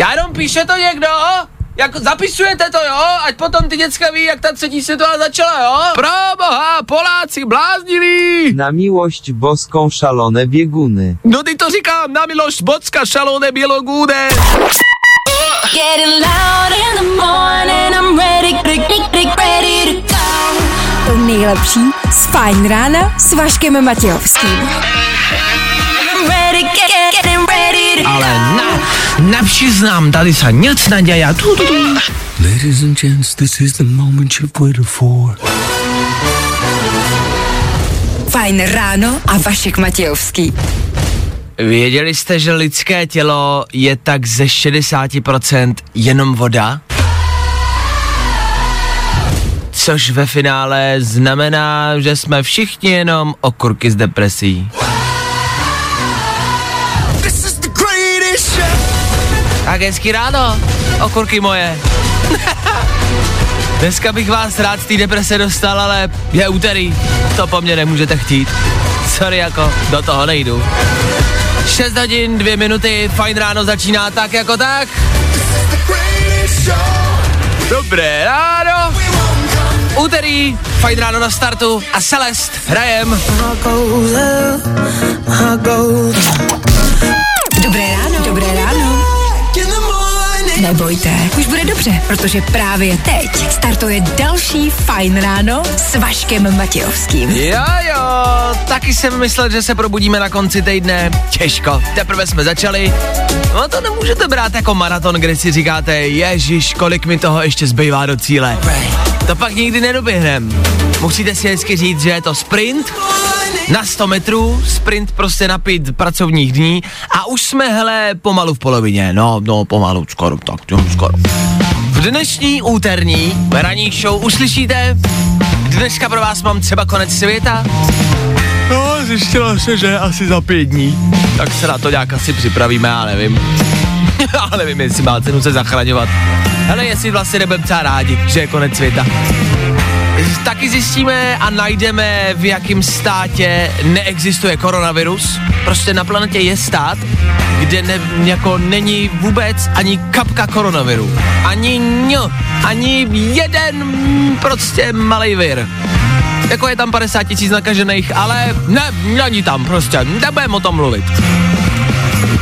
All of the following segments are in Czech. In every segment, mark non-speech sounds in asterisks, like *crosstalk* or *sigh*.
Já jenom píše to někdo, jak zapisujete to, jo? Ať potom ty děcka ví, jak ta třetí světová začala, jo? Pro boha, Poláci bláznili! Na miłość boską szalone bieguny. No ty to říkám, na milost bocka, šalone bělogůne. Getting loud in the morning, I'm ready, ready, ready to go. To nejlepší z Fajn rána s Vaškem Matějovským. Ready, get, getting ready to Ale na, nepřiznám, tady se nic neděje. Ladies and gents, this is the moment you've waited for. Fajn ráno a Vašek Matějovský. Věděli jste, že lidské tělo je tak ze 60% jenom voda? Což ve finále znamená, že jsme všichni jenom okurky s depresí. Tak hezký ráno, okurky moje. *laughs* Dneska bych vás rád z té deprese dostal, ale je úterý, to po mně nemůžete chtít. Sorry, jako, do toho nejdu. 6 hodin, 2 minuty, fajn ráno začíná tak jako tak. Dobré ráno. Úterý, fajn ráno na startu a Celest hrajem. Dobré ráno. Nebojte, už bude dobře, protože právě teď startuje další Fajn ráno s Vaškem Matějovským. Jo, jo, taky jsem myslel, že se probudíme na konci týdne. Těžko, teprve jsme začali. No to nemůžete brát jako maraton, kde si říkáte, ježiš, kolik mi toho ještě zbývá do cíle. To pak nikdy nedoběhnem. Musíte si hezky říct, že je to sprint na 100 metrů, sprint prostě na pět pracovních dní a už jsme, hele, pomalu v polovině. No, no, pomalu, skoro, tak, jo, skoro. V dnešní úterní ranní show uslyšíte, dneska pro vás mám třeba konec světa. No, zjistilo se, že asi za pět dní. Tak se na to nějak asi připravíme, já nevím. *laughs* já nevím, jestli má cenu se zachraňovat. Ale jestli vlastně nebudeme třeba rádi, že je konec světa. Taky zjistíme a najdeme, v jakém státě neexistuje koronavirus. Prostě na planetě je stát, kde ne, jako není vůbec ani kapka koronaviru. Ani ň, ani jeden prostě malý vir. Jako je tam 50 tisíc nakažených, ale ne, není tam prostě, nebudeme o tom mluvit.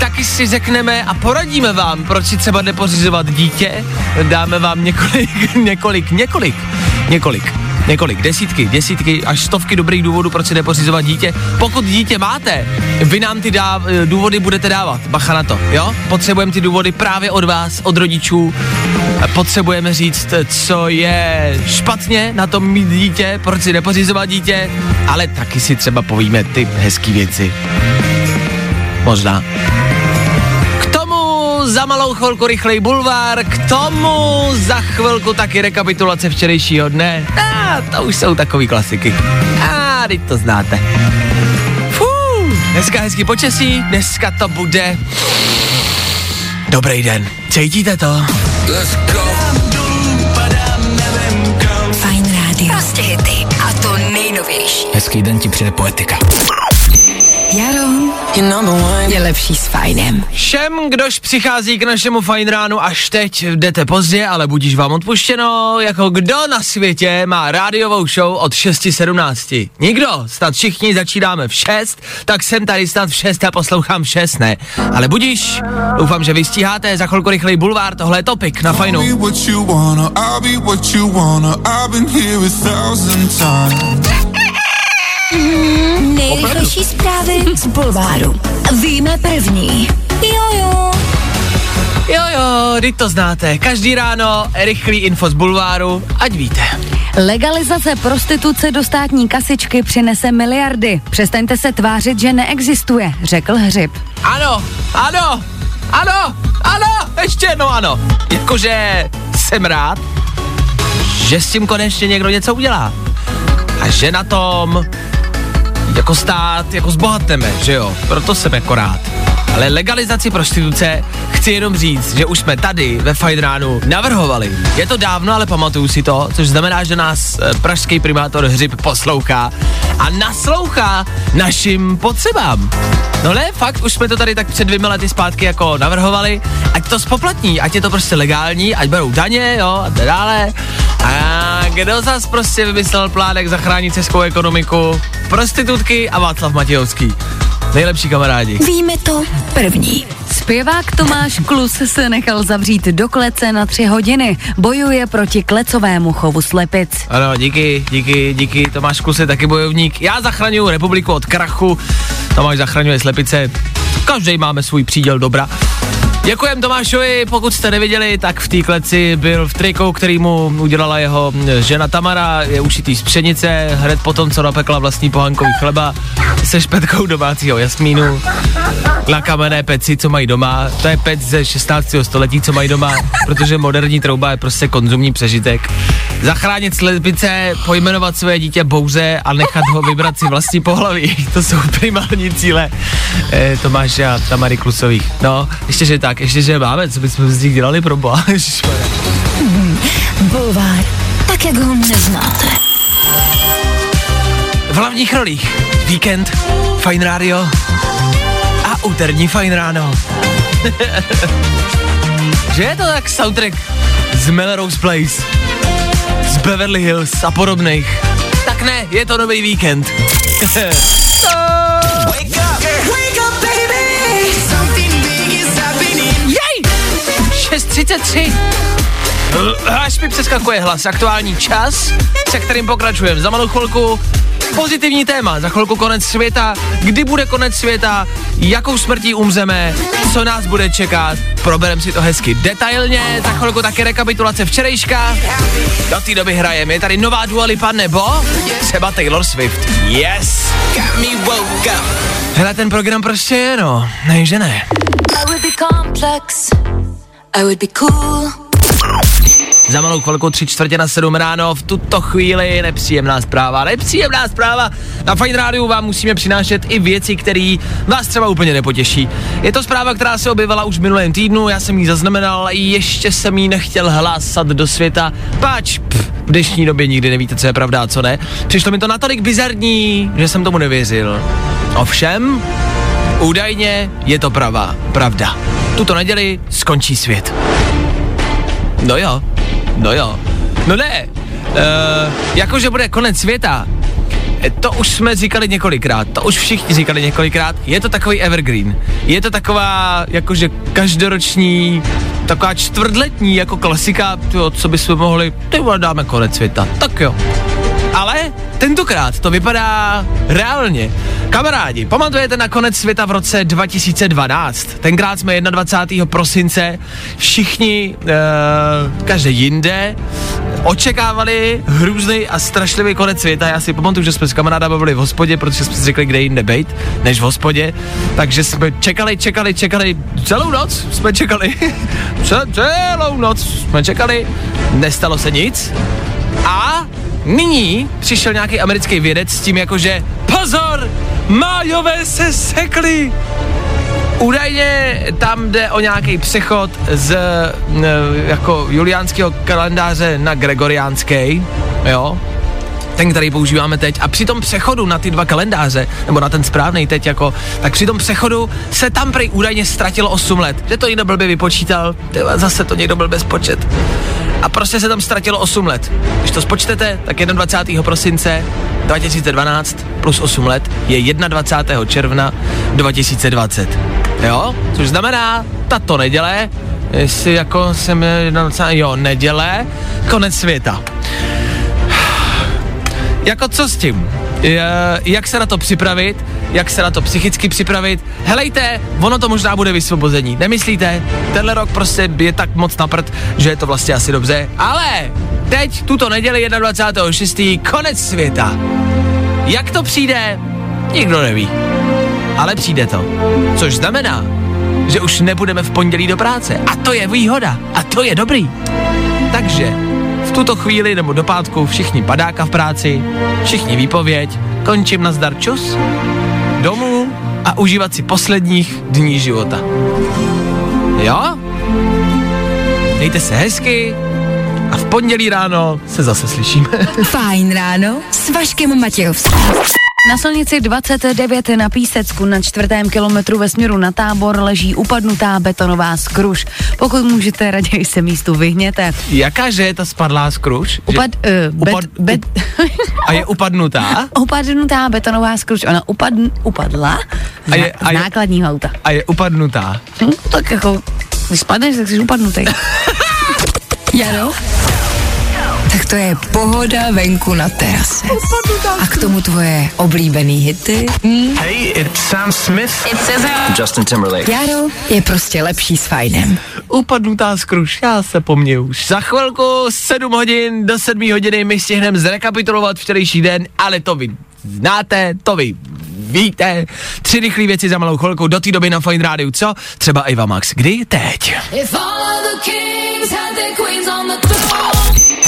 Taky si řekneme a poradíme vám, proč si třeba nepořizovat dítě. Dáme vám několik, *laughs* několik, několik, několik, několik, desítky, desítky až stovky dobrých důvodů, proč si nepořizovat dítě. Pokud dítě máte, vy nám ty dá, důvody budete dávat. Bacha na to, jo? Potřebujeme ty důvody právě od vás, od rodičů. Potřebujeme říct, co je špatně na tom mít dítě, proč si nepořizovat dítě, ale taky si třeba povíme ty hezký věci. Možná. Za malou chvilku rychlej bulvár, k tomu za chvilku taky rekapitulace včerejšího dne. A to už jsou takový klasiky. A teď to znáte. Fú, dneska hezký počasí, dneska to bude dobrý den. Cítíte to? Fajn rádio. Prostě hity. A to nejnovější. Hezký den ti přijde poetika. Je lepší s Fajnem. Všem, kdož přichází k našemu fajn ránu až teď, jdete pozdě, ale budíš vám odpuštěno, jako kdo na světě má rádiovou show od 6.17. Nikdo, snad všichni začínáme v 6, tak jsem tady snad v 6 a poslouchám v 6, ne. Ale budíš, doufám, že vystíháte, za chvilku rychlej bulvár, tohle je topik na fajnu. Be Nejrychlejší zprávy z Bulváru. Víme první. Jojo. Jo, jo, teď to znáte. Každý ráno rychlý info z bulváru, ať víte. Legalizace prostituce do státní kasičky přinese miliardy. Přestaňte se tvářit, že neexistuje, řekl Hřib. Ano, ano, ano, ano, ještě jednou ano. Jakože jsem rád, že s tím konečně někdo něco udělá. A že na tom jako stát, jako zbohatneme, že jo? Proto jsem jako rád. Ale legalizaci prostituce chci jenom říct, že už jsme tady ve Fajn ránu navrhovali. Je to dávno, ale pamatuju si to, což znamená, že nás eh, pražský primátor Hřib poslouchá a naslouchá našim potřebám. No ne, fakt, už jsme to tady tak před dvěma lety zpátky jako navrhovali, ať to spoplatní, ať je to prostě legální, ať berou daně, jo, a tak dále. A kdo zas prostě vymyslel plán, jak zachránit českou ekonomiku? Prostitutky a Václav Matějovský. Nejlepší kamarádi. Víme to první. Zpěvák Tomáš Klus se nechal zavřít do klece na tři hodiny. Bojuje proti klecovému chovu slepic. Ano, díky, díky, díky. Tomáš Klus je taky bojovník. Já zachraňuji republiku od krachu. Tomáš zachraňuje slepice. Každý máme svůj příděl dobra. Děkujem Tomášovi, pokud jste neviděli, tak v té kleci byl v triku, který mu udělala jeho žena Tamara, je ušitý z pšenice, hned potom, co napekla vlastní pohankový chleba se špetkou domácího jasmínu na kamenné peci, co mají doma. To je pec ze 16. století, co mají doma, protože moderní trouba je prostě konzumní přežitek. Zachránit slepice, pojmenovat své dítě Bouře a nechat ho vybrat si vlastní pohlaví. *laughs* To jsou primární cíle eh, Tomáše a Tamary Klusových. No, ještě, že tak, ještě, že máme, co bychom z nich dělali pro boha. *laughs* Ježišmarja. Bulvár, tak jak ho neznáte. V hlavních rolích Víkend, Fine Radio a úterní Fine Ráno. *laughs* že je to tak soundtrack z Melrose Place, z Beverly Hills a podobných. Tak ne, je to nový víkend. *laughs* 6.33 Až mi přeskakuje hlas, aktuální čas, se kterým pokračujeme. Za malou chvilku pozitivní téma, za chvilku konec světa, kdy bude konec světa, jakou smrtí umřeme, co nás bude čekat, proberem si to hezky detailně, za chvilku také rekapitulace včerejška, do té doby hrajeme, je tady nová Dua Lipa nebo třeba Taylor Swift, yes! Hele, ten program prostě je, no, nej, že ne. I would be complex. I would be cool. Za malou chvilku tři čtvrtě na sedm ráno, v tuto chvíli nepříjemná zpráva, nepříjemná zpráva. Na Fine Rádiu vám musíme přinášet i věci, které vás třeba úplně nepotěší. Je to zpráva, která se objevila už v minulém týdnu, já jsem ji zaznamenal, ještě jsem ji nechtěl hlásat do světa, páč, pff, v dnešní době nikdy nevíte, co je pravda a co ne. Přišlo mi to natolik bizarní, že jsem tomu nevěřil. Ovšem, údajně je to pravá, pravda. Tuto neděli skončí svět. No jo, no jo. No ne, uh, jakože bude konec světa, eh, to už jsme říkali několikrát, to už všichni říkali několikrát, je to takový evergreen. Je to taková, jakože každoroční, taková čtvrtletní jako klasika, tyjo, co bychom mohli, ty dáme konec světa, tak jo. Ale tentokrát to vypadá reálně. Kamarádi, pamatujete na konec světa v roce 2012? Tenkrát jsme 21. prosince všichni, uh, každý jinde, očekávali hrůzný a strašlivý konec světa. Já si pamatuju, že jsme s kamarádama byli v hospodě, protože jsme si řekli, kde jinde bejt, než v hospodě. Takže jsme čekali, čekali, čekali, celou noc jsme čekali. *laughs* Ce- celou noc jsme čekali, nestalo se nic. A nyní přišel nějaký americký vědec s tím jakože pozor, májové se sekly. Údajně tam jde o nějaký přechod z e, jako juliánského kalendáře na gregoriánský, jo, ten, který používáme teď. A při tom přechodu na ty dva kalendáře, nebo na ten správný teď jako, tak při tom přechodu se tam prej údajně ztratilo 8 let. Že to někdo blbě vypočítal, zase to někdo blbě spočet. A prostě se tam ztratilo 8 let. Když to spočtete, tak 21. prosince 2012 plus 8 let je 21. června 2020. Jo? Což znamená, tato neděle, jestli jako jsem, jo, neděle, konec světa. *sighs* Jako co s tím? Je, jak se na to připravit? Jak se na to psychicky připravit? Helejte, ono to možná bude vysvobození. Nemyslíte? Tenhle rok prostě je tak moc naprt, že je to vlastně asi dobře. Ale teď, tuto neděli 21.6. konec světa. Jak to přijde? Nikdo neví. Ale přijde to. Což znamená, že už nebudeme v pondělí do práce. A to je výhoda. A to je dobrý. Takže tuto chvíli nebo do pátku všichni padáka v práci, všichni výpověď, končím na zdar čus, domů a užívat si posledních dní života. Jo? Mějte se hezky a v pondělí ráno se zase slyšíme. Fajn ráno s Vaškem Matějovským. Na silnici 29 na Písecku na čtvrtém kilometru ve směru na tábor leží upadnutá betonová skruš. Pokud můžete, raději se místu vyhněte. Jaká že je ta spadlá skruš? Že- Upad, uh, bet, upad- bet, A je upadnutá? *laughs* upadnutá betonová skruš. Ona upad, upadla z, A je- a je- z nákladního auta. A je upadnutá. Hm, tak jako, když spadneš, tak jsi upadnutý. *laughs* Jaro? To je pohoda venku na terase. A k tomu tvoje oblíbený hity. Hm? Hey, it's Sam Smith. Justin Timberlake. Jaro je prostě lepší s fajnem. Upadnutá skruš, já se po mně už. Za chvilku 7 hodin do 7 hodiny my stihneme zrekapitulovat včerejší den, ale to vy znáte, to vy víte. Tři rychlé věci za malou chvilku, do té doby na Fine Rádiu, co? Třeba Iva Max, kdy? Teď. If all of the kings had their queens on the throne.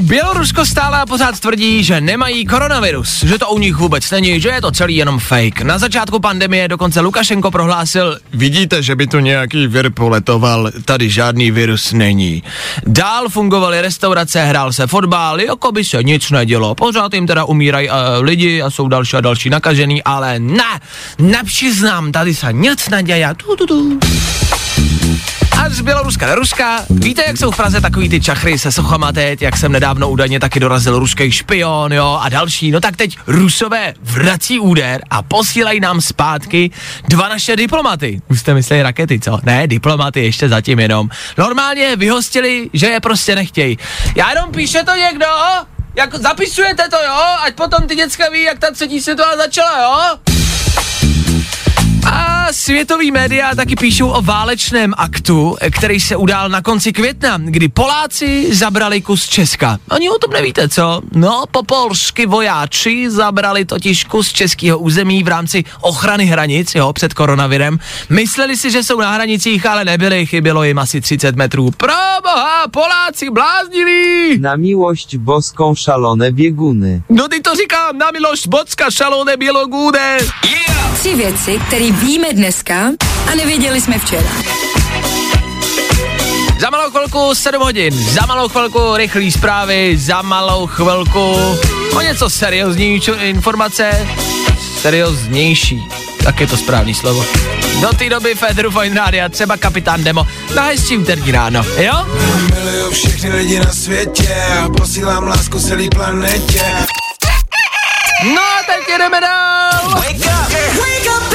Bělorusko stále a pořád tvrdí, že nemají koronavirus, že to u nich vůbec není, že je to celý jenom fake. Na začátku pandemie dokonce Lukašenko prohlásil, vidíte, že by tu nějaký vir poletoval, tady žádný virus není. Dál fungovaly restaurace, hrál se fotbal, jako by se nic nedělo. Pořád jim teda umírají uh, lidi a jsou další a další nakažený, ale ne, nepřiznám, tady se nic neděje. Tu, tu, tu. A z Běloruska do Ruska. Víte, jak jsou v Praze takový ty čachry se sochama teď, jak jsem nedávno údajně taky dorazil ruský špion, jo, a další. No tak teď Rusové vrací úder a posílají nám zpátky dva naše diplomaty. Už jste mysleli rakety, co? Ne, diplomaty ještě zatím jenom. Normálně vyhostili, že je prostě nechtějí. Já jenom píše to někdo, jak zapisujete to, jo, ať potom ty děcka ví, jak ta třetí světová začala, jo? A světový média taky píšou o válečném aktu, který se udál na konci května, kdy Poláci zabrali kus Česka. Ani o tom nevíte, co? No, popolsky vojáči zabrali totiž kus českého území v rámci ochrany hranic, jo, před koronavirem. Mysleli si, že jsou na hranicích, ale nebyli, chybělo jim asi 30 metrů. Proboha, Poláci bláznili! Na miłość boską szalone bieguny. No ty to říkám, na milost Bocka, šalone bělogůde. Tři věci, které víme dneska a nevěděli jsme včera. Za malou chvilku 7 hodin, za malou chvilku rychlý zprávy, za malou chvilku o něco serióznější informace, serióznější, tak je to správný slovo. Do té doby Federu Fine Rádia, třeba Kapitán Demo, na hezčí úterní ráno, jo? Miluju všechny lidi na světě a posílám lásku celý planetě. No a teď jdeme dál! Wake up! Wake up,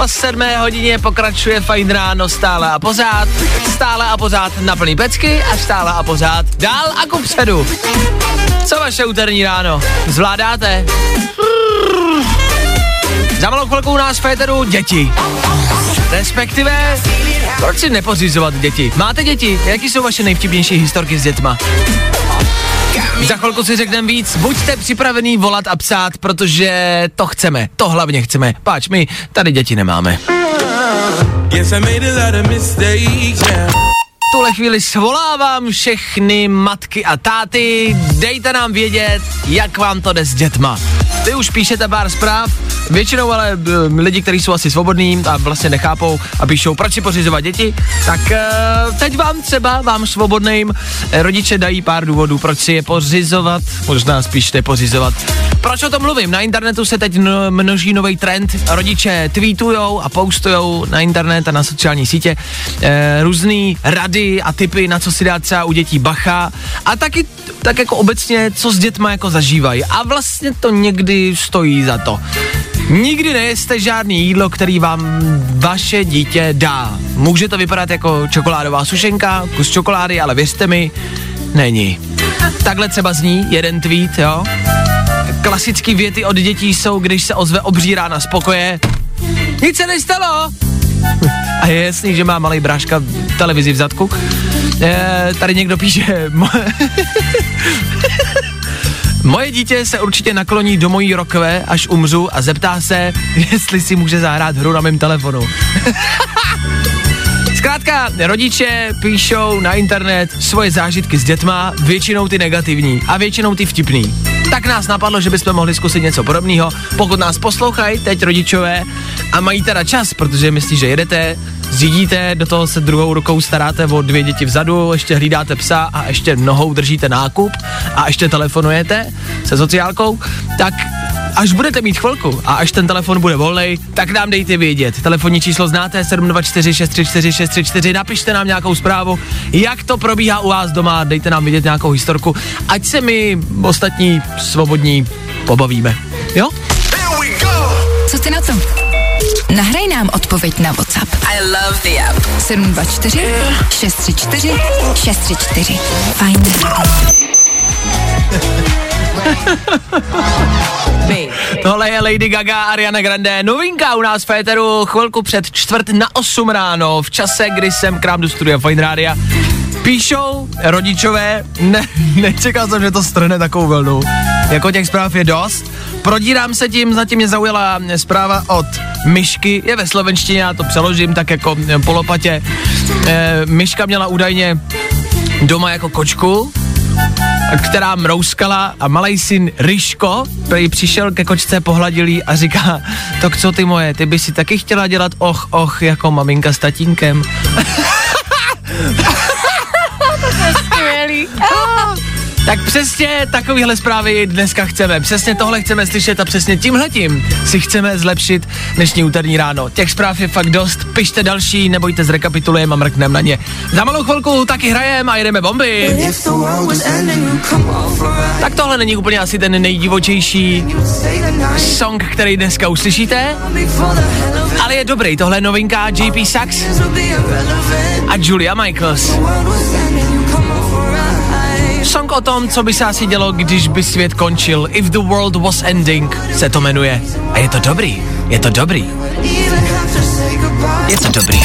Po sedmé hodině pokračuje fajn ráno stále a pořád, stále a pořád na plný pecky a stále a pořád dál a kupředu. Co vaše úterní ráno? Zvládáte? Za malou chvilku u nás Féteru děti. Respektive, proč si nepořizovat děti? Máte děti? Jaký jsou vaše nejvtipnější historky s dětma? Za chvilku si řekneme víc, buďte připravený volat a psát, protože to chceme, to hlavně chceme. Páč, my tady děti nemáme. V tuhle chvíli svolávám všechny matky a táty, dejte nám vědět, jak vám to jde s dětma. Vy už píšete pár zpráv, většinou ale uh, lidi, kteří jsou asi svobodní a vlastně nechápou a píšou, proč si pořizovat děti, tak uh, teď vám třeba, vám svobodným, eh, rodiče dají pár důvodů, proč si je pořizovat, možná spíš nepořizovat. Proč o tom mluvím? Na internetu se teď no, množí nový trend, rodiče tweetujou a postujou na internet a na sociální sítě eh, různý rady a typy, na co si dát třeba u dětí bacha a taky tak jako obecně, co s dětma jako zažívají. A vlastně to někdy stojí za to. Nikdy nejeste žádný jídlo, který vám vaše dítě dá. Může to vypadat jako čokoládová sušenka, kus čokolády, ale věřte mi, není. Takhle třeba zní jeden tweet, jo? Klasický věty od dětí jsou, když se ozve obří rána z pokoje. Nic se nestalo. *laughs* A je jasný, že má malý bráška televizi v zadku. E, tady někdo píše... Mo- *laughs* Moje dítě se určitě nakloní do mojí rokve, až umřu a zeptá se, jestli si může zahrát hru na mém telefonu. *laughs* Zkrátka, rodiče píšou na internet svoje zážitky s dětma, většinou ty negativní a většinou ty vtipný. Tak nás napadlo, že bychom mohli zkusit něco podobného. Pokud nás poslouchají teď rodičové a mají teda čas, protože myslí, že jedete, řídíte, do toho se druhou rukou staráte o dvě děti vzadu, ještě hlídáte psa a ještě nohou držíte nákup a ještě telefonujete se sociálkou, tak až budete mít chvilku a až ten telefon bude volný, tak nám dejte vědět. Telefonní číslo znáte 724 634 634, napište nám nějakou zprávu, jak to probíhá u vás doma, dejte nám vědět nějakou historku, ať se my ostatní svobodní pobavíme. Jo? Co ty na to? Nahraj nám odpověď na WhatsApp. I love the app. 724 634 634. Fajn. *laughs* Tohle je Lady Gaga a Ariana Grande. Novinka u nás v Féteru chvilku před čtvrt na 8 ráno, v čase, kdy jsem k nám do studia Fine Rádia. Píšou rodičové, ne, nečekal jsem, že to strhne takovou vlnu. Jako těch zpráv je dost. Prodírám se tím, zatím mě zaujala zpráva od Myšky, je ve slovenštině, já to přeložím tak jako polopatě. E, Myška měla údajně doma jako kočku, která mrouskala a malý syn Ryško prý přišel ke kočce, pohladil jí a říká, tak co ty moje, ty by si taky chtěla dělat och, och, jako maminka s tatínkem. *laughs* *laughs* Tak přesně takovýhle zprávy dneska chceme. Přesně tohle chceme slyšet a přesně tímhletím si chceme zlepšit dnešní úterní ráno. Těch zpráv je fakt dost. Pište další, nebojte, zrekapitulujeme a mrkneme na ně. Za malou chvilku taky hrajeme a jedeme bomby. Tak tohle není úplně asi ten nejdivočejší song, který dneska uslyšíte, ale je dobrý. Tohle je novinka JP Sachs a Julia Michaels. Song o tom, co by se asi dělo, když by svět končil. If the world was ending se to jmenuje. A je to dobrý. Je to dobrý. Je to dobrý.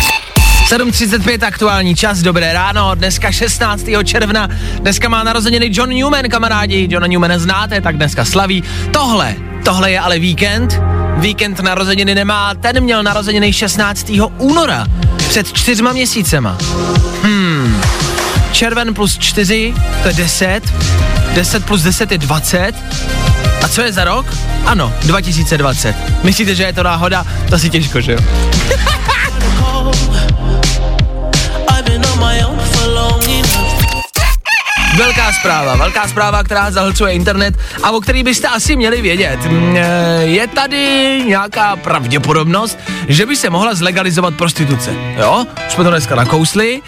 7.35 aktuální čas, dobré ráno, dneska 16. června, dneska má narozeniny John Newman, kamarádi, Johna Newmana znáte, tak dneska slaví. Tohle, tohle je ale víkend, víkend narozeniny nemá, ten měl narozeniny 16. února, před čtyřma měsícema. Hmm, červen plus 4, to je 10, 10 plus 10 je 20, a co je za rok? Ano, 2020. Myslíte, že je to náhoda? To si těžko, že jo? *laughs* Velká zpráva, velká zpráva, která zahlcuje internet a o který byste asi měli vědět. Mm, eh, Je tady nějaká pravděpodobnost, že by se mohla zlegalizovat prostituce. Jo? Už jsme to dneska nakousli.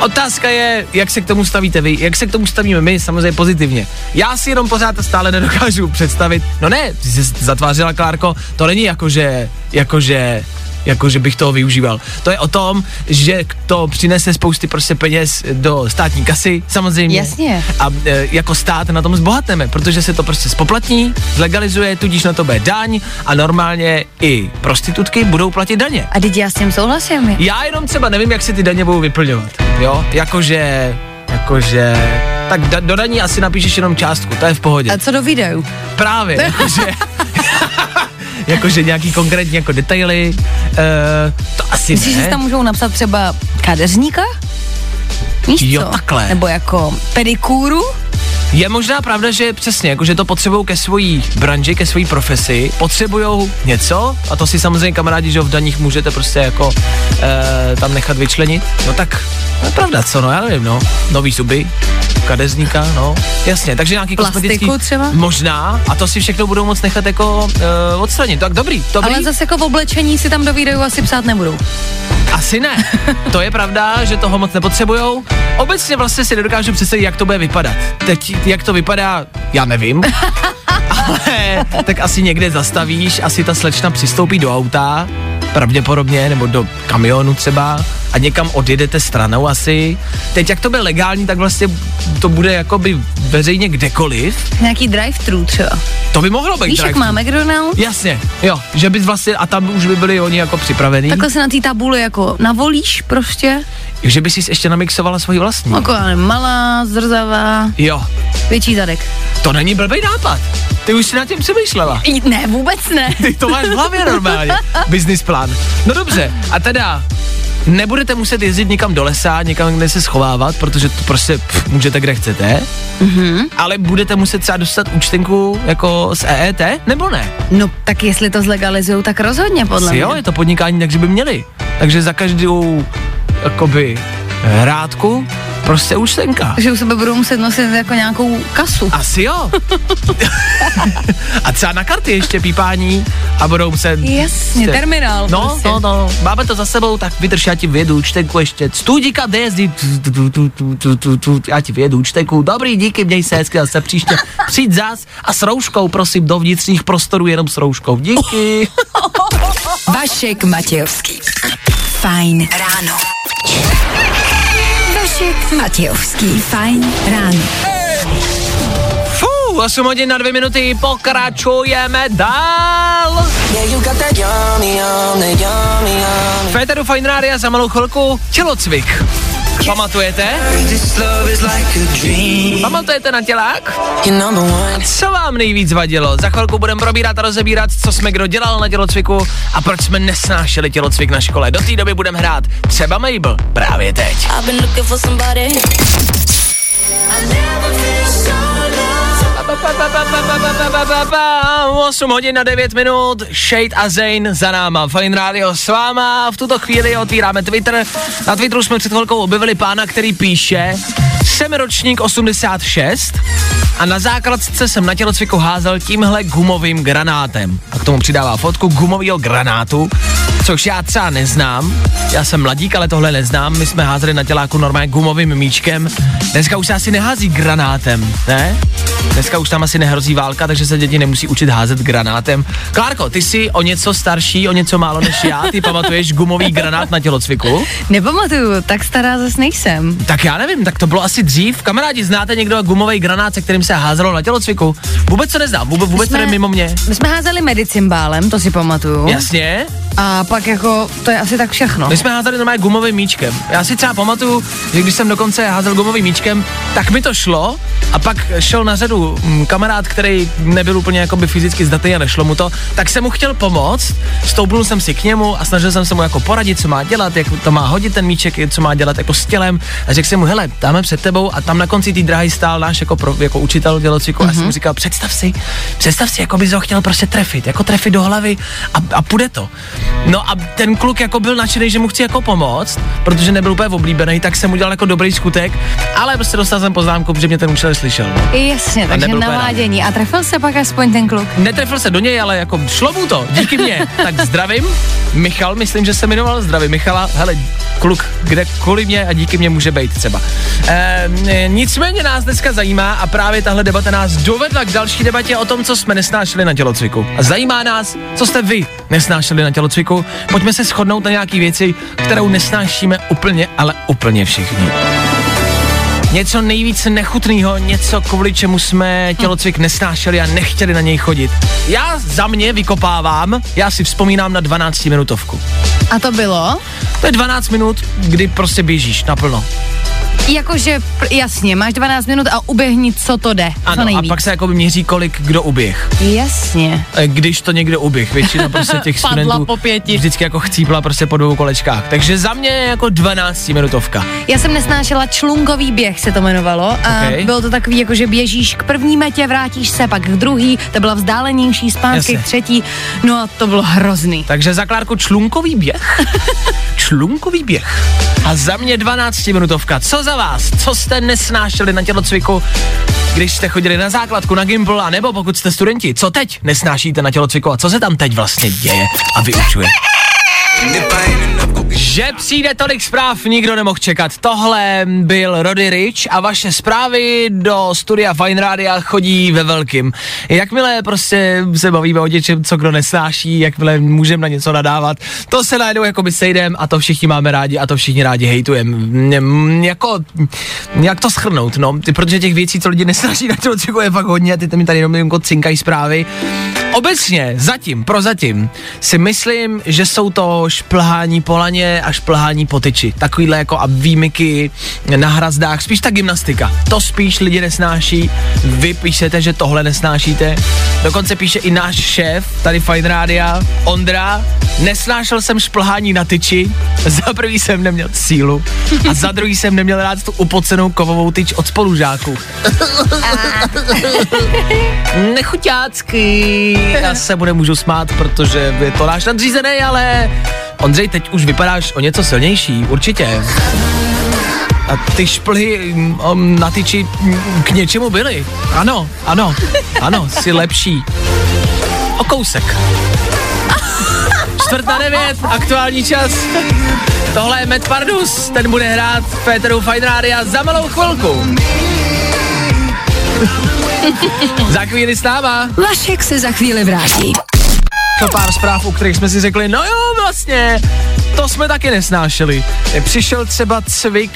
Otázka je, jak se k tomu stavíte vy, jak se k tomu stavíme my, samozřejmě pozitivně. Já si jenom pořád stále nedokážu představit, no ne, ty jsi zatvářila, Klárko, to není jako, že, jako, že jako že bych toho využíval. To je o tom, že to přinese spousty prostě peněz do státní kasy, samozřejmě. Jasně. A e, jako stát na tom zbohatneme, protože se to prostě spoplatní, zlegalizuje, tudíž na to bude daň a normálně i prostitutky budou platit daně. A teď já s tím souhlasím. Já jenom třeba nevím, jak se ty daně budou vyplňovat, jo, jakože, jakože, tak da, do daní asi napíšeš jenom částku, to je v pohodě. A co do videu? Právě, jakože, *laughs* jakože nějaký konkrétní jako detaily, uh, to asi Myslíš, že ne. si tam můžou napsat třeba kadeřníka? Víš Jo, co? takhle. Nebo jako pedikúru? Je možná pravda, že přesně, jako že to potřebují ke svojí branži, ke své profesi, potřebují něco a to si samozřejmě kamarádi, že v daních můžete prostě jako e, tam nechat vyčlenit. No tak, je pravda, co, no já nevím, no. Nový zuby, kadezníka, no, jasně, takže nějaký Plastiku kosmetický, třeba? Možná, a to si všechno budou moc nechat jako e, odstranit. Tak dobrý, dobrý. Ale zase jako v oblečení si tam do videu asi psát nebudou. Asi ne. To je pravda, že toho moc nepotřebujou. Obecně vlastně si nedokážu představit, jak to bude vypadat. Teď, jak to vypadá, já nevím. *laughs* Ale tak asi někde zastavíš, asi ta slečna přistoupí do auta, pravděpodobně, nebo do kamionu třeba a někam odjedete stranou asi. Teď jak to bude legální, tak vlastně to bude jakoby veřejně kdekoliv. Nějaký drive-thru třeba. To by mohlo být Víš, jak má McDonald's? Jasně, jo, že bys vlastně, a tam už by byli oni jako připravený. Takhle se na té tabuli jako navolíš prostě. Že by si ještě namixovala svoji vlastní. Jako malá, zrzavá, Jo, větší zadek. to není blbý nápad. Ty už si nad tím přemýšlela. Ne, vůbec ne. Ty to máš v hlavě normálně. *laughs* Business plán. No dobře, a teda Nebudete muset jezdit někam do lesa, někam, kde se schovávat, protože to prostě pff, můžete kde chcete, Mhm. ale budete muset třeba dostat účtenku jako z EET, nebo ne? No tak jestli to zlegalizují, tak rozhodně podle Si mě. jo, je to podnikání, takže by měli. Takže za každou, jakoby, hrádku, prostě účtenka. Že u sebe budou muset nosit jako nějakou kasu. Asi jo. *laughs* a třeba na karty ještě pípání a budou muset... Jasně, Jste- terminál No, prostě. no, no, máme to za sebou, tak vydrž, já ti vyjedu účtenku ještě. Studíka, kde jezdí? Tu, tu, tu, tu, tu, tu, tu, Já ti vyjedu účtenku. Dobrý, díky, měj se hezky, zase příště. Přijď zas a s rouškou, prosím, do vnitřních prostorů jenom s rouškou. Díky. Vašek Matějovský. Fajn ráno. Vašek Matějovský. Fajn ráno. Fú, 8 hodin na 2 minuty, pokračujeme dál. Féteru Fine Rádia za malou chvilku tělocvik. Pamatujete? Pamatujete na tělák? Co vám nejvíc vadilo? Za chvilku budeme probírat a rozebírat, co jsme kdo dělal na tělocviku a proč jsme nesnášeli tělocvik na škole. Do té doby budeme hrát třeba Mabel právě teď. I've been looking for somebody. 8 hodin na 9 minut, Shade a Zane za náma, Fine Radio s váma, v tuto chvíli otvíráme Twitter, na Twitteru jsme před chvilkou objevili pána, který píše, jsem ročník 86 a na základce jsem na tělocviku házel tímhle gumovým granátem. A k tomu přidává fotku gumového granátu, což já třeba neznám. Já jsem mladík, ale tohle neznám. My jsme házeli na těláku normálně gumovým míčkem. Dneska už se asi nehází granátem, ne? Dneska už tam asi nehrozí válka, takže se děti nemusí učit házet granátem. Klárko, ty jsi o něco starší, o něco málo než já. Ty pamatuješ gumový granát na tělocviku? Nepamatuju, tak stará zase nejsem. Tak já nevím, tak to bylo asi dřív. Kamarádi, znáte někdo gumový granát, se kterým se házelo na tělocviku? Vůbec to neznám, vůbec, vůbec to jsme- jde mimo mě. My jsme házeli medicimbálem, to si pamatuju. Jasně, A pak jako, to je asi tak všechno. my jsme házeli normálně gumovým míčkem. Já si třeba pamatuju, že když jsem dokonce házel gumovým míčkem, tak mi to šlo a pak šel na řadu mm, kamarád, který nebyl úplně jakoby fyzicky zdatný a nešlo mu to, tak jsem mu chtěl pomoct, stoupnul jsem si k němu a snažil jsem se mu jako poradit, co má dělat, jak to má hodit ten míček, co má dělat jako s tělem a řekl jsem mu, hele, dáme před tebou a tam na konci té dráhy stál náš jako, pro, jako učitel dělocviku mm-hmm. a jsem mu říkal, představ si, představ si, jako bys ho chtěl prostě trefit, jako trefit do hlavy a, a půjde to. No a ten kluk jako byl nadšený, že mu chci jako pomoct, protože nebyl úplně oblíbený, tak jsem udělal jako dobrý skutek, ale prostě dostal jsem poznámku, že mě ten učitel slyšel. No. Jasně, takže nebyl úplně navádění. A trefil se pak aspoň ten kluk? Netrefil se do něj, ale jako šlo mu to, díky mně. *laughs* tak zdravím, Michal, myslím, že se jmenoval, zdravím Michala, hele, kluk, kde kvůli mě a díky mě může být třeba. E, nicméně nás dneska zajímá a právě tahle debata nás dovedla k další debatě o tom, co jsme nesnášeli na tělocviku. A zajímá nás, co jste vy nesnášeli na tělocviku. Pojďme se shodnout na nějaký věci, kterou nesnášíme úplně, ale úplně všichni. Něco nejvíc nechutného, něco kvůli čemu jsme tělocvik nesnášeli a nechtěli na něj chodit. Já za mě vykopávám, já si vzpomínám na 12 minutovku. A to bylo? To je 12 minut, kdy prostě běžíš naplno. Jakože, jasně, máš 12 minut a uběhni, co to jde. co Ano, a nejvíc. pak se jako měří, kolik kdo uběh. Jasně. Eh, Když to někdo uběh, většina prostě těch *laughs* studentů po pěti. vždycky jako chcípla prostě po dvou kolečkách. Takže za mě je jako 12 minutovka. Já jsem nesnášela člunkový běh, se to jmenovalo. A Ok. bylo to takový, jako že běžíš k první metě, vrátíš se, pak k druhý, to byla vzdálenější, zpátky k třetí. No a to bylo hrozný. Takže za Klárku člunkový běh. *laughs* člunkový běh. A za mě 12 minutovka. Co za vás? Co jste nesnášeli na tělocviku, když jste chodili na základku, na gimbal, a nebo pokud jste studenti? Co teď nesnášíte na tělocviku a co se tam teď vlastně děje a vyučuje? Že přijde tolik zpráv, nikdo nemohl čekat. Tohle byl Roddy Rich a vaše zprávy do studia Fine Rádia chodí ve velkým. Jakmile prostě se bavíme o něčem, co kdo nesnáší, jakmile můžeme na něco nadávat, to se najednou jako by sejdem a to všichni máme rádi a to všichni rádi hejtujeme. Jako, jak to schrnout, no, protože těch věcí, co lidi nesnáší na tělocviku je fakt hodně, ty mi tady jenom jako cinkají zprávy. Obecně, zatím, prozatím, si myslím, že jsou to šplhání po laně a šplhání po tyči. Takovýhle jako a výmyky na hrazdách, spíš ta gymnastika. To spíš lidi nesnáší. Vy píšete, že tohle nesnášíte. Dokonce píše i náš šéf, tady Fine Rádia, Ondra, nesnášel jsem šplhání na tyči, *laughs* za prvý jsem neměl sílu a za druhý jsem neměl rád tu upocenou kovovou tyč od spolužáků. *laughs* Nechuťácky. Já se mu nemůžu smát, protože je to náš nadřízený, ale Ondřej, teď už vypadáš o něco silnější, určitě. A ty šplhy um, na tyči k něčemu byly. Ano, ano, ano, jsi lepší. O kousek. Čtvrt na devět, aktuální čas. Tohle je Matt Pardus, ten bude hrát v Féteru Fine za malou chvilku. za chvíli s náma. Vašek se za chvíli vrátí. To pár zpráv, u kterých jsme si řekli, no jo, vlastně, to jsme taky nesnášeli. Přišel třeba cvik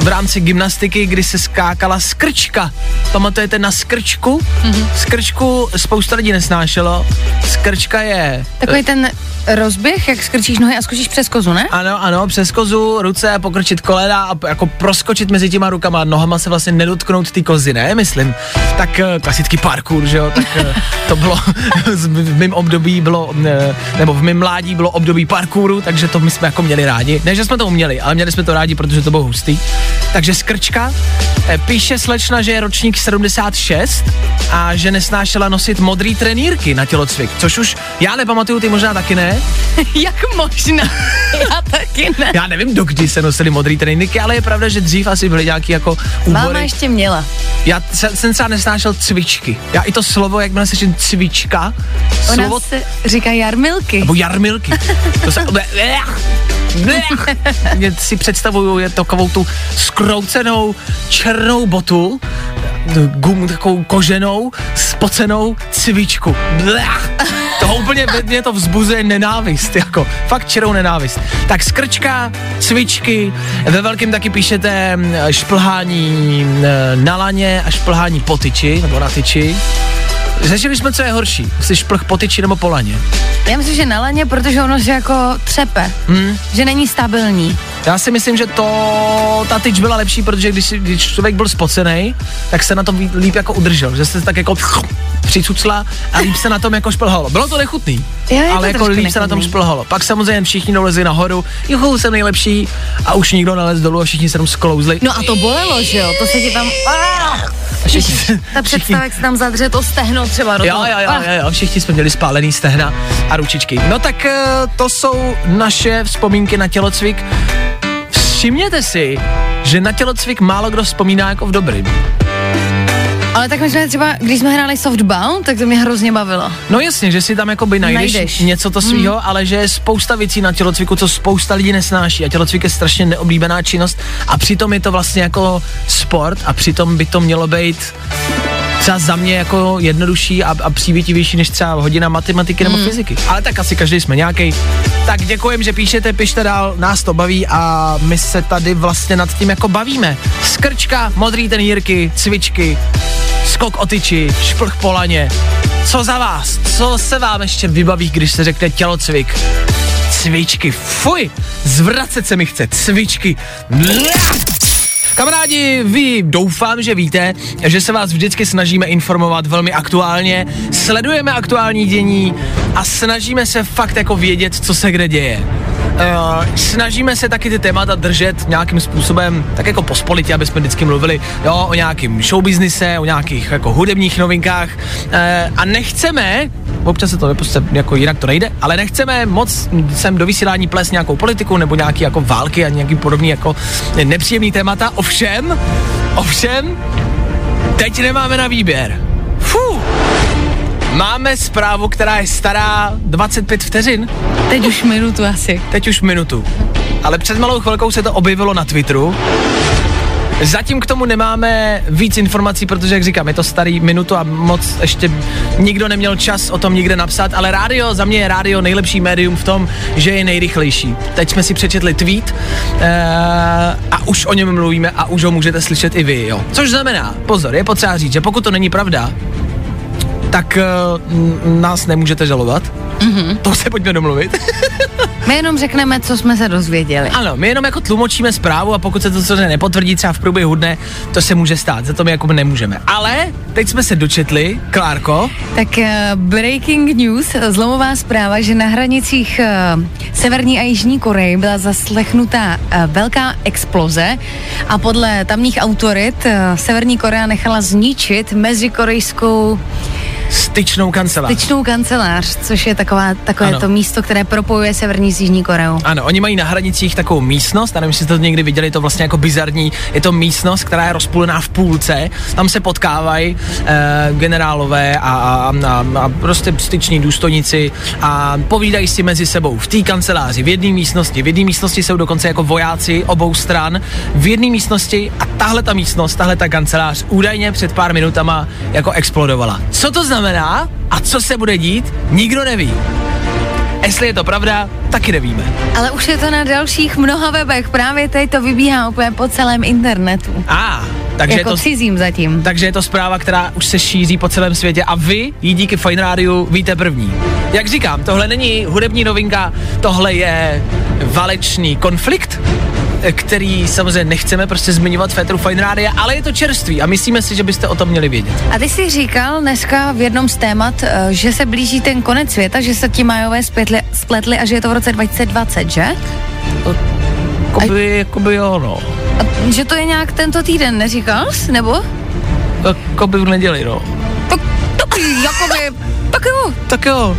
v rámci gymnastiky, kdy se skákala skrčka. Pamatujete na skrčku? Mm-hmm. Skrčku spousta lidí nesnášelo. Skrčka je... Takový ten rozběh, jak skrčíš nohy a skočíš přes kozu, ne? Ano, ano, přes kozu, ruce, pokrčit kolena a jako proskočit mezi těma rukama a nohama se vlastně nedotknout ty kozy, ne, myslím. Tak eh, klasický parkour, že jo, tak eh, to bylo, *laughs* v mém období bylo, eh, nebo v mém mládí bylo období parkouru, takže to my jsme jako měli rádi. Ne, že jsme to uměli, ale měli jsme to rádi, protože to bylo hustý. Takže skrčka, píše slečna, že je ročník 76 a že nesnášela nosit modrý trenýrky na tělocvik, což už já nepamatuju, ty možná taky ne, *laughs* Jak možná? Já taky ne. Já nevím, dokdy se nosily modrý trenýrky, ale je pravda, že dřív asi byly nějaký jako úbory. Máma ještě měla. Já jsem, jsem třeba nesnášel cvičky. Já i to slovo, jak se slyším cvička, Ona slovo, se říká jarmilky. nebo jarmilky. To se, *laughs* Mě si představuju je takovou tu skroucenou černou botu, gum takovou koženou, spocenou cvičku. Blech. To úplně mě to vzbuzuje nenávist, jako fakt čirou nenávist. Tak skrčka, cvičky, ve velkém taky píšete mm, šplhání mm, na laně a šplhání po tyči, nebo na tyči. Řešili jsme, co je horší, jestli šplh po tyči nebo po laně. Já myslím, že na laně, protože ono se jako třepe, Hmm. že není stabilní. Já si myslím, že to, ta tyč byla lepší, protože když, když člověk byl spocený, tak se na tom líp jako udržel, že se tak jako přicucla a líp se na tom jako šplhalo. Bylo to nechutný, Jo, ale jako líp se na tom nechutný. šplhalo. Pak samozřejmě všichni dolezli nahoru, juhu, jsem nejlepší a už nikdo nalez dolů a všichni se tam sklouzli. No a to bolelo, že jo? To se ti tam... Ta představa, jak se tam zadře to stehno třeba do Jo, jo, jo, Ah. jo, jo, všichni jsme měli spálený stehna a ručičky. No tak eh, to jsou naše vzpomínky na tělocvik. Všimněte si, že na tělocvik málo kdo vzpomíná jako v dobrým. Ale tak my jsme třeba, když jsme hráli softball, tak to mě hrozně bavilo. No jasně, že si tam jakoby najdeš, Najdeš. něco to svýho, hmm. ale že je spousta věcí na tělocviku, co spousta lidí nesnáší a tělocvik je strašně neoblíbená činnost a přitom je to vlastně jako sport a přitom by to mělo být třeba za mě jako jednodušší a, a přívětivější než třeba hodina matematiky nebo fyziky. Ale tak asi každý jsme nějaký. Tak děkujem, že píšete, pište dál, nás to baví a my se tady vlastně nad tím jako bavíme. Skrčka, modrý tenírky, cvičky, skok o tyči, šplch po laně. Co za vás? Co se vám ještě vybaví, když se řekne tělocvik? Cvičky, fuj, zvracet se mi chce, cvičky. Bleh. Kamarádi, vy doufám, že víte, že se vás vždycky snažíme informovat velmi aktuálně, sledujeme aktuální dění a snažíme se fakt jako vědět, co se kde děje. Uh, snažíme se taky ty témata držet nějakým způsobem tak jako pospolitě, aby jsme vždycky mluvili jo, o nějakým showbiznise, o nějakých jako hudebních novinkách uh, a nechceme, občas se to prostě jako jinak to nejde, ale nechceme moc sem do vysílání ples nějakou politiku nebo nějaký jako války a nějaký podobný jako nepříjemný témata, ovšem, ovšem, teď nemáme na výběr. Máme zprávu, která je stará 25 vteřin. Teď už minutu asi. Teď už minutu. Ale před malou chvilkou se to objevilo na Twitteru. Zatím k tomu nemáme víc informací, protože, jak říkám, je to starý minutu a moc ještě nikdo neměl čas o tom nikde napsat, ale rádio, za mě je rádio nejlepší médium v tom, že je nejrychlejší. Teď jsme si přečetli tweet eh, a už o něm mluvíme a už ho můžete slyšet i vy, jo. Což znamená, pozor, je potřeba říct, že pokud to není pravda, tak uh, nás nemůžete žalovat. Mm-hmm. To se pojďme domluvit. My jenom řekneme, co jsme se dozvěděli. Ano, my jenom jako tlumočíme zprávu a pokud se to samozřejmě nepotvrdí třeba v průběhu dne, to se může stát, za to my jako nemůžeme. Ale teď jsme se dočetli, Klárko, Tak uh, breaking news, zlomová zpráva, že na hranicích uh, Severní a Jižní Koreji byla zaslechnutá uh, velká exploze a podle tamních autorit uh, Severní Korea nechala zničit mezikorejskou styčnou kancelář. styčnou kancelář, což je taková, takové Ano. to místo, které propojuje Severní s Jižní Koreou. Ano, oni mají na hranicích takovou místnost, já nevím, jestli jste to někdy viděli, je to vlastně jako bizarní, je to místnost, která je rozpůlená v půlce, tam se potkávají e, generálové a, a, a, a prostě styční důstojníci a povídají si mezi sebou v té kanceláři, v jedné místnosti, v jedné místnosti jsou dokonce jako vojáci obou stran, v jedné místnosti a tahle ta místnost, tahle ta kancelář údajně před pár minutama jako explodovala. Co to znamená a co se bude dít, nikdo neví. Jestli je to pravda, taky nevíme. Ale už je to na dalších mnoha webech, právě teď to vybíhá úplně po celém internetu. A, takže jako je to, cizím zatím. takže je to zpráva, která už se šíří po celém světě a vy ji díky Fine Rádiu víte první. Jak říkám, tohle není hudební novinka, tohle je válečný konflikt, který samozřejmě nechceme prostě zmiňovat v Féteru Fine Rádia, ale je to čerstvý a myslíme si, že byste o tom měli vědět. A ty jsi říkal dneska v jednom z témat, eh, že se blíží ten konec světa, že se ti majové spletli, spletli a že je to v roce 2020, že? Jakoby, jakoby jo, no. A že to je nějak tento týden, neříkal jsi? Nebo? Jakoby v neděli, no. Tak, tak jakoby, tak jo. Tak jo.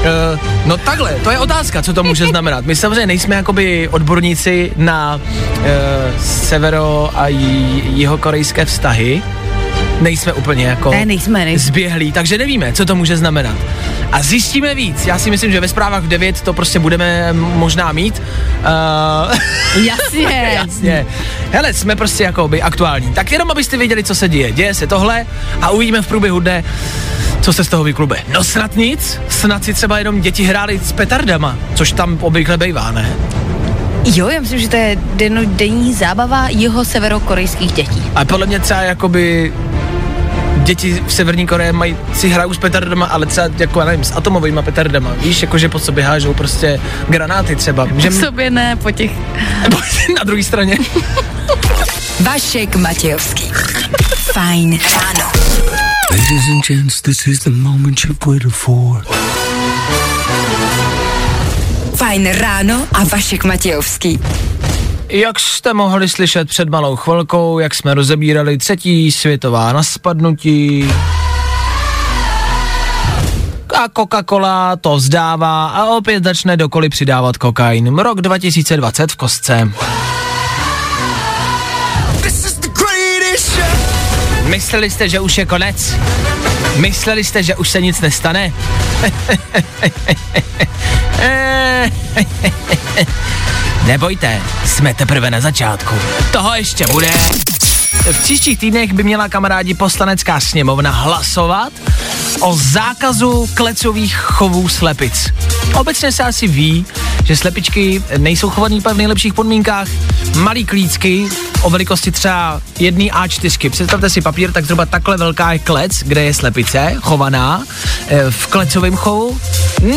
Uh, no takhle, to je otázka, co to může znamenat. My samozřejmě nejsme jakoby odborníci na uh, severo a jí- jihokorejské vztahy. Nejsme úplně jako Ne, nejsme, nejsme. zběhlí, takže nevíme, co to může znamenat. A zjistíme víc. Já si myslím, že ve zprávách v 9 to prostě budeme možná mít. Uh, *laughs* Jasně. Jasně. Hele, jsme prostě jakoby aktuální. Tak jenom abyste věděli, co se děje. Děje se tohle a uvidíme v průběhu dne, co se z toho vyklube. No snad nic, snad si třeba jenom děti hráli s petardama, což tam obvykle bývá, ne? Jo, já myslím, že to je dennodenní zábava jeho severokorejských dětí. A podle mě třeba jakoby děti v Severní Koreji mají, si hrajou s petardama, ale třeba jako, já nevím, s atomovými petardama. Víš, jakože po sobě hážou prostě granáty třeba. Že V sobě ne, po těch... *laughs* na druhé straně. Vašek Matějovský. Fajn ráno. Ladies and gents, this is the moment you've waited for. Fajn ráno a Vašek Matějovský. Jak jste mohli slyšet před malou chvilkou, jak jsme rozebírali třetí světová naspadnutí, a Coca-Cola to vzdává a opět začne dokoli přidávat kokain. Rok 2020 v kostce. Mysleli jste, že už je konec? Mysleli jste, že už se nic nestane? *laughs* *laughs* Nebojte, jsme teprve na začátku. Toho ještě bude. V příštích týdnech by měla kamarádi poslanecká sněmovna hlasovat o zákazu klecových chovů slepic. Obecně se asi ví, že slepičky nejsou chovaný v nejlepších podmínkách. Malý klícky o velikosti třeba jedný A4. Představte si papír, tak zhruba takhle velká je klec, kde je slepice chovaná eh, v klecovém chovu.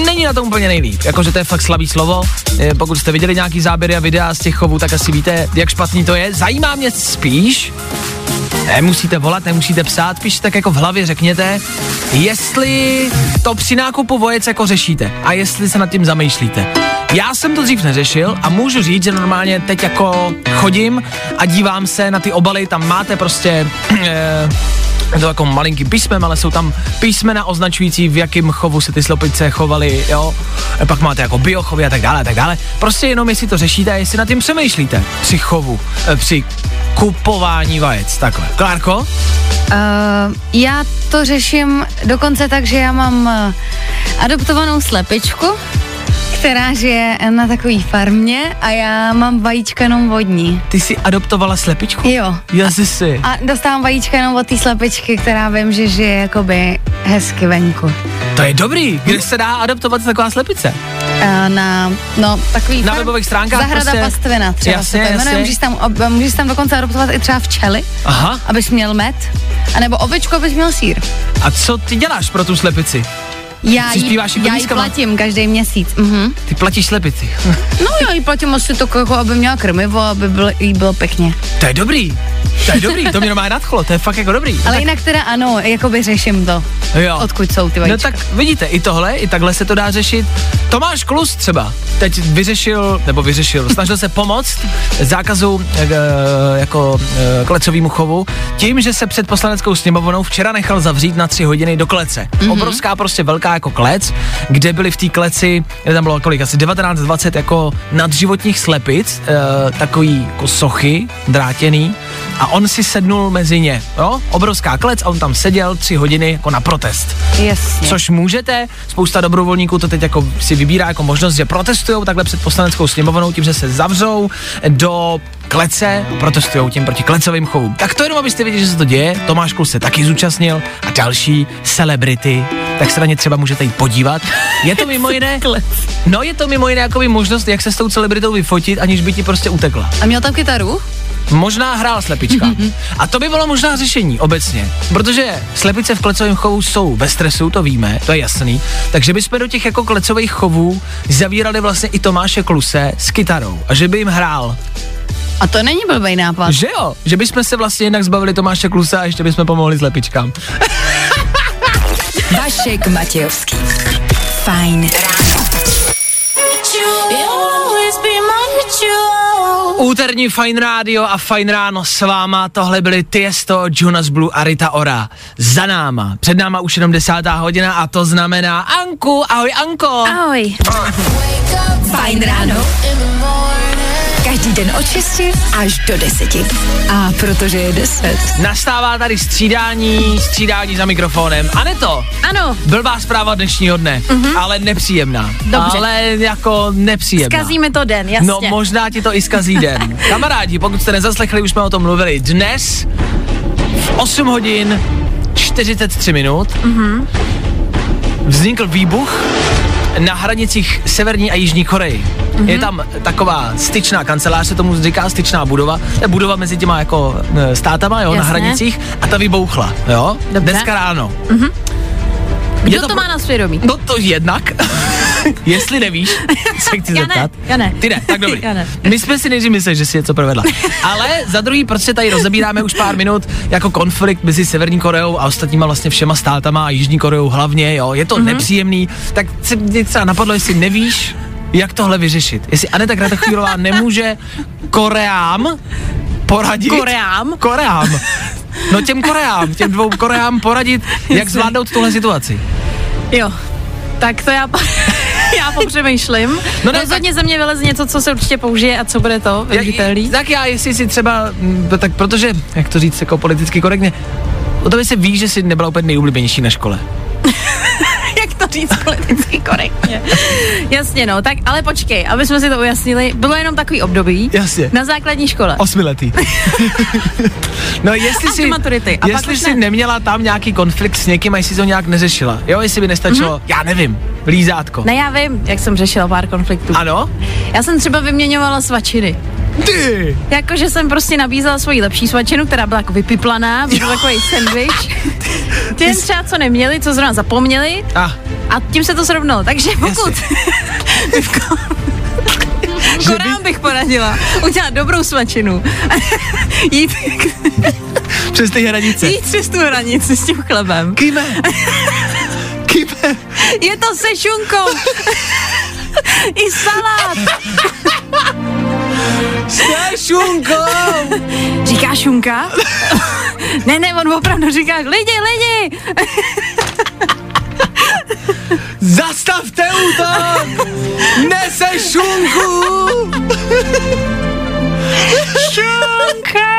Není na tom úplně nejlíp, jakože to je fakt slabý slovo. Eh, Pokud jste viděli nějaký záběry a videa z těch chovů, tak asi víte, jak špatný to je. Zajímá mě spíš, Nemusíte volat, nemusíte psát, píš tak jako v hlavě řekněte, jestli to při nákupu vojec jako řešíte a jestli se nad tím zamýšlíte. Já jsem to dřív neřešil a můžu říct, že normálně teď jako chodím a dívám se na ty obaly, tam máte prostě *clears throat* eh, je to jako malinkým písmem, ale jsou tam písmena označující, v jakém chovu se ty slopice chovaly, jo. A pak máte jako biochovy a tak dále, a tak dále. Prostě jenom jestli to řešíte a jestli nad tím přemýšlíte při chovu, eh, při kupování vajec, takhle. Klárko? Uh, já to řeším dokonce tak, že já mám uh, adoptovanou slepičku, která žije na takové farmě a já mám vajíčka jenom vodní. Ty jsi adoptovala slepičku? Jo. Já si si. A dostávám vajíčka jenom od té slepičky, která vím, že žije jakoby hezky venku. To je dobrý. Kde se dá adaptovat taková slepice? A na, no, takový Na webových stránkách Zahrada prostě- pastvina třeba Jasně, se to jmenuje. Můžeš tam, ob- můžeš tam dokonce adoptovat i třeba včely, Aha. abys měl med, anebo ovečku, abys měl sír. A co ty děláš pro tu slepici? Já Přispíváš jí já jí platím každý měsíc. Mhm. Ty platíš slepici. No já jí platím asi to, jako aby měla krmivo, aby bylo, jí bylo pěkně. to je dobrý. To je dobrý, to mě normálně nadchlo, to je fakt jako dobrý. Ale jinak teda ano, jakoby řeším to, jo. odkud jsou ty No vajíčka. tak vidíte, i tohle, i takhle se to dá řešit. Tomáš Klus třeba teď vyřešil, nebo vyřešil, snažil se pomoct zákazu e, jako e, klecovýmu chovu tím, že se před poslaneckou sněmovnou včera nechal zavřít na tři hodiny do klece. Mm-hmm. Obrovská prostě velká jako klec, kde byly v té kleci, kde tam bylo kolik, asi 19-20 jako nadživotních slepic, e, takový jako sochy drátěný a on si sednul mezi ně, jo? Obrovská klec a on tam seděl tři hodiny jako na protest. Jasně. Což můžete, spousta dobrovolníků to teď jako si vybírá jako možnost, že protestují takhle před poslaneckou sněmovnou tím, že se zavřou do klece, protestují tím proti klecovým chovům. Tak to jenom, abyste věděli, že se to děje. Tomáš Klus se taky zúčastnil a další celebrity, tak se na ně třeba můžete jít podívat. Je to mimo *laughs* jiné, no je to mimo jiné jako možnost, jak se s tou celebritou vyfotit, aniž by ti prostě utekla. A měl tam kytaru? Možná hrál slepička. A to by bylo možná řešení obecně, protože slepice v klecovém chovu jsou ve stresu, to víme, to je jasný. Takže bychom do těch jako klecových chovů zavírali vlastně i Tomáše Kluse s kytarou a že by jim hrál. A to není blbý nápad. Že jo, že bychom se vlastně jednak zbavili Tomáše Klusa a ještě bychom pomohli slepičkám. *laughs* Vašek Matějovský. Fajn ráno. Úterní Fine Radio a Fine Ráno s váma, tohle byly Tiesto, Jonas Blue a Rita Ora. Za náma, před náma už jenom desátá hodina a to znamená Anku, ahoj Anko. Ahoj. Fajn ráno. Každý den od 6 až do 10. A protože je 10. Nastává tady střídání, střídání za mikrofonem. Aneto, Ano, blbá zpráva dnešního dne, mm-hmm. ale nepříjemná. Dobře. Ale jako nepříjemná. zkazíme to den, jasně. No možná ti to i zkazí den. *laughs* Kamarádi, pokud jste nezaslechli, už jsme o tom mluvili. Dnes v 8 hodin 43 minut mm-hmm. vznikl výbuch na hranicích Severní a Jižní Koreji. Mm-hmm. Je tam taková styčná kancelář, se tomu říká styčná budova. To je budova mezi těma jako e, státama, jo, na Jasně. hranicích a ta vybouchla, jo. Dobře. Dneska ráno. Kdo to, má na svědomí? No to jednak. *laughs* Jestli nevíš, se chci Já ne, zeptat. já ne. Ty ne, tak dobrý. *laughs* Já ne. My jsme si nejdřív mysleli, že si něco provedla. *laughs* Ale za druhý, prostě tady rozebíráme už pár minut jako konflikt mezi Severní Koreou a ostatníma vlastně všema státama a Jižní Koreou hlavně, jo. Je to Mhm. mm-hmm. nepříjemný, tak se mě třeba napadlo, jestli nevíš, jak tohle vyřešit. Jestli Aneta Kratochvílová *laughs* nemůže Koreám poradit. Koreám? Koreám. No těm Koreám, těm dvou Koreám poradit, jak zvládnout tuhle situaci. Jo, tak to já, *laughs* já popřemýšlím. No ne, Rozhodně ze mě vyleze něco, co se určitě použije a co bude to, viditelný. Tak já, jestli si třeba, mm, tak protože, jak to říct jako politicky korektně, o tobě se ví, že jsi nebyla úplně nejoblíbenější na škole. *laughs* To říct politicky korektně. Jasně, no, tak ale počkej, aby jsme si to ujasnili. Bylo jenom takový období Jasně. na základní škole. Osmiletý. *laughs* no jestli si, maturity. A jestli jsi ne. neměla tam nějaký konflikt s někým a jestli to nějak neřešila. Jo, jestli by nestačilo, mm-hmm. já nevím, lízátko. Ne, já vím, jak jsem řešila pár konfliktů. Ano? Já jsem třeba vyměňovala svačiny. Ty! Jakože jsem prostě nabízela svoji lepší svačinu, která byla jako vypiplaná, byl takový sandwich. *laughs* Ty třeba co neměli, co zrovna zapomněli A, a tím se to srovnalo. Takže pokud *laughs* Korám bych poradila udělat dobrou svačinu. *laughs* jít, přes ty hranice. jít přes tu hranici s tím chlebem. Kýme! Kýme! Je to se šunkou. I salát. Se šunkou! Říká šunka? *laughs* ne, ne, on opravdu říká, lidi, lidi. Zastavte útok! Nese šunku! Šunka.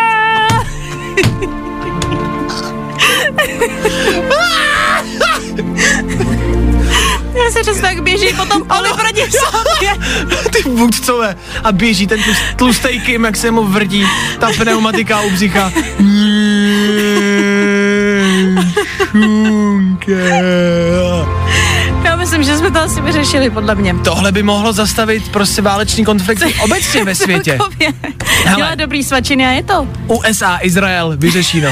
*laughs* Já se často jak běží po tom poli proti sobě. Ty vůdcové a běží ten tlus, tlustej Kim, jak se mu vrdí ta pneumatika u břicha. Šunka. myslím, že jsme to asi vyřešili, podle mě. Tohle by mohlo zastavit prostě válečný konflikt obecně ve světě. *laughs* Hele. Dělá dobrý svačiny a je to. USA, Izrael, vyřešíno.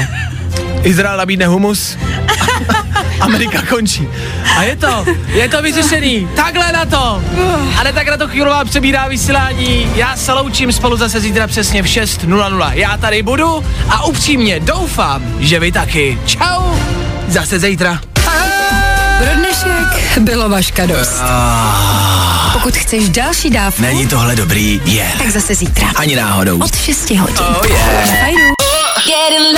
Izrael nabídne humus, *laughs* Amerika končí. A je to, je to vyřešený. Takhle na to. A ne tak na to chvílová přebírá vysílání. Já se loučím spolu zase zítra přesně v 6.00. Já tady budu a upřímně doufám, že vy taky. Čau. Zase zítra. Pro dnešek bylo vaška dost. Pokud chceš další dávku, Není tohle dobrý, je. tak zase zítra. Ani náhodou. Od 6 hodin. Oh yeah. Fajnu. In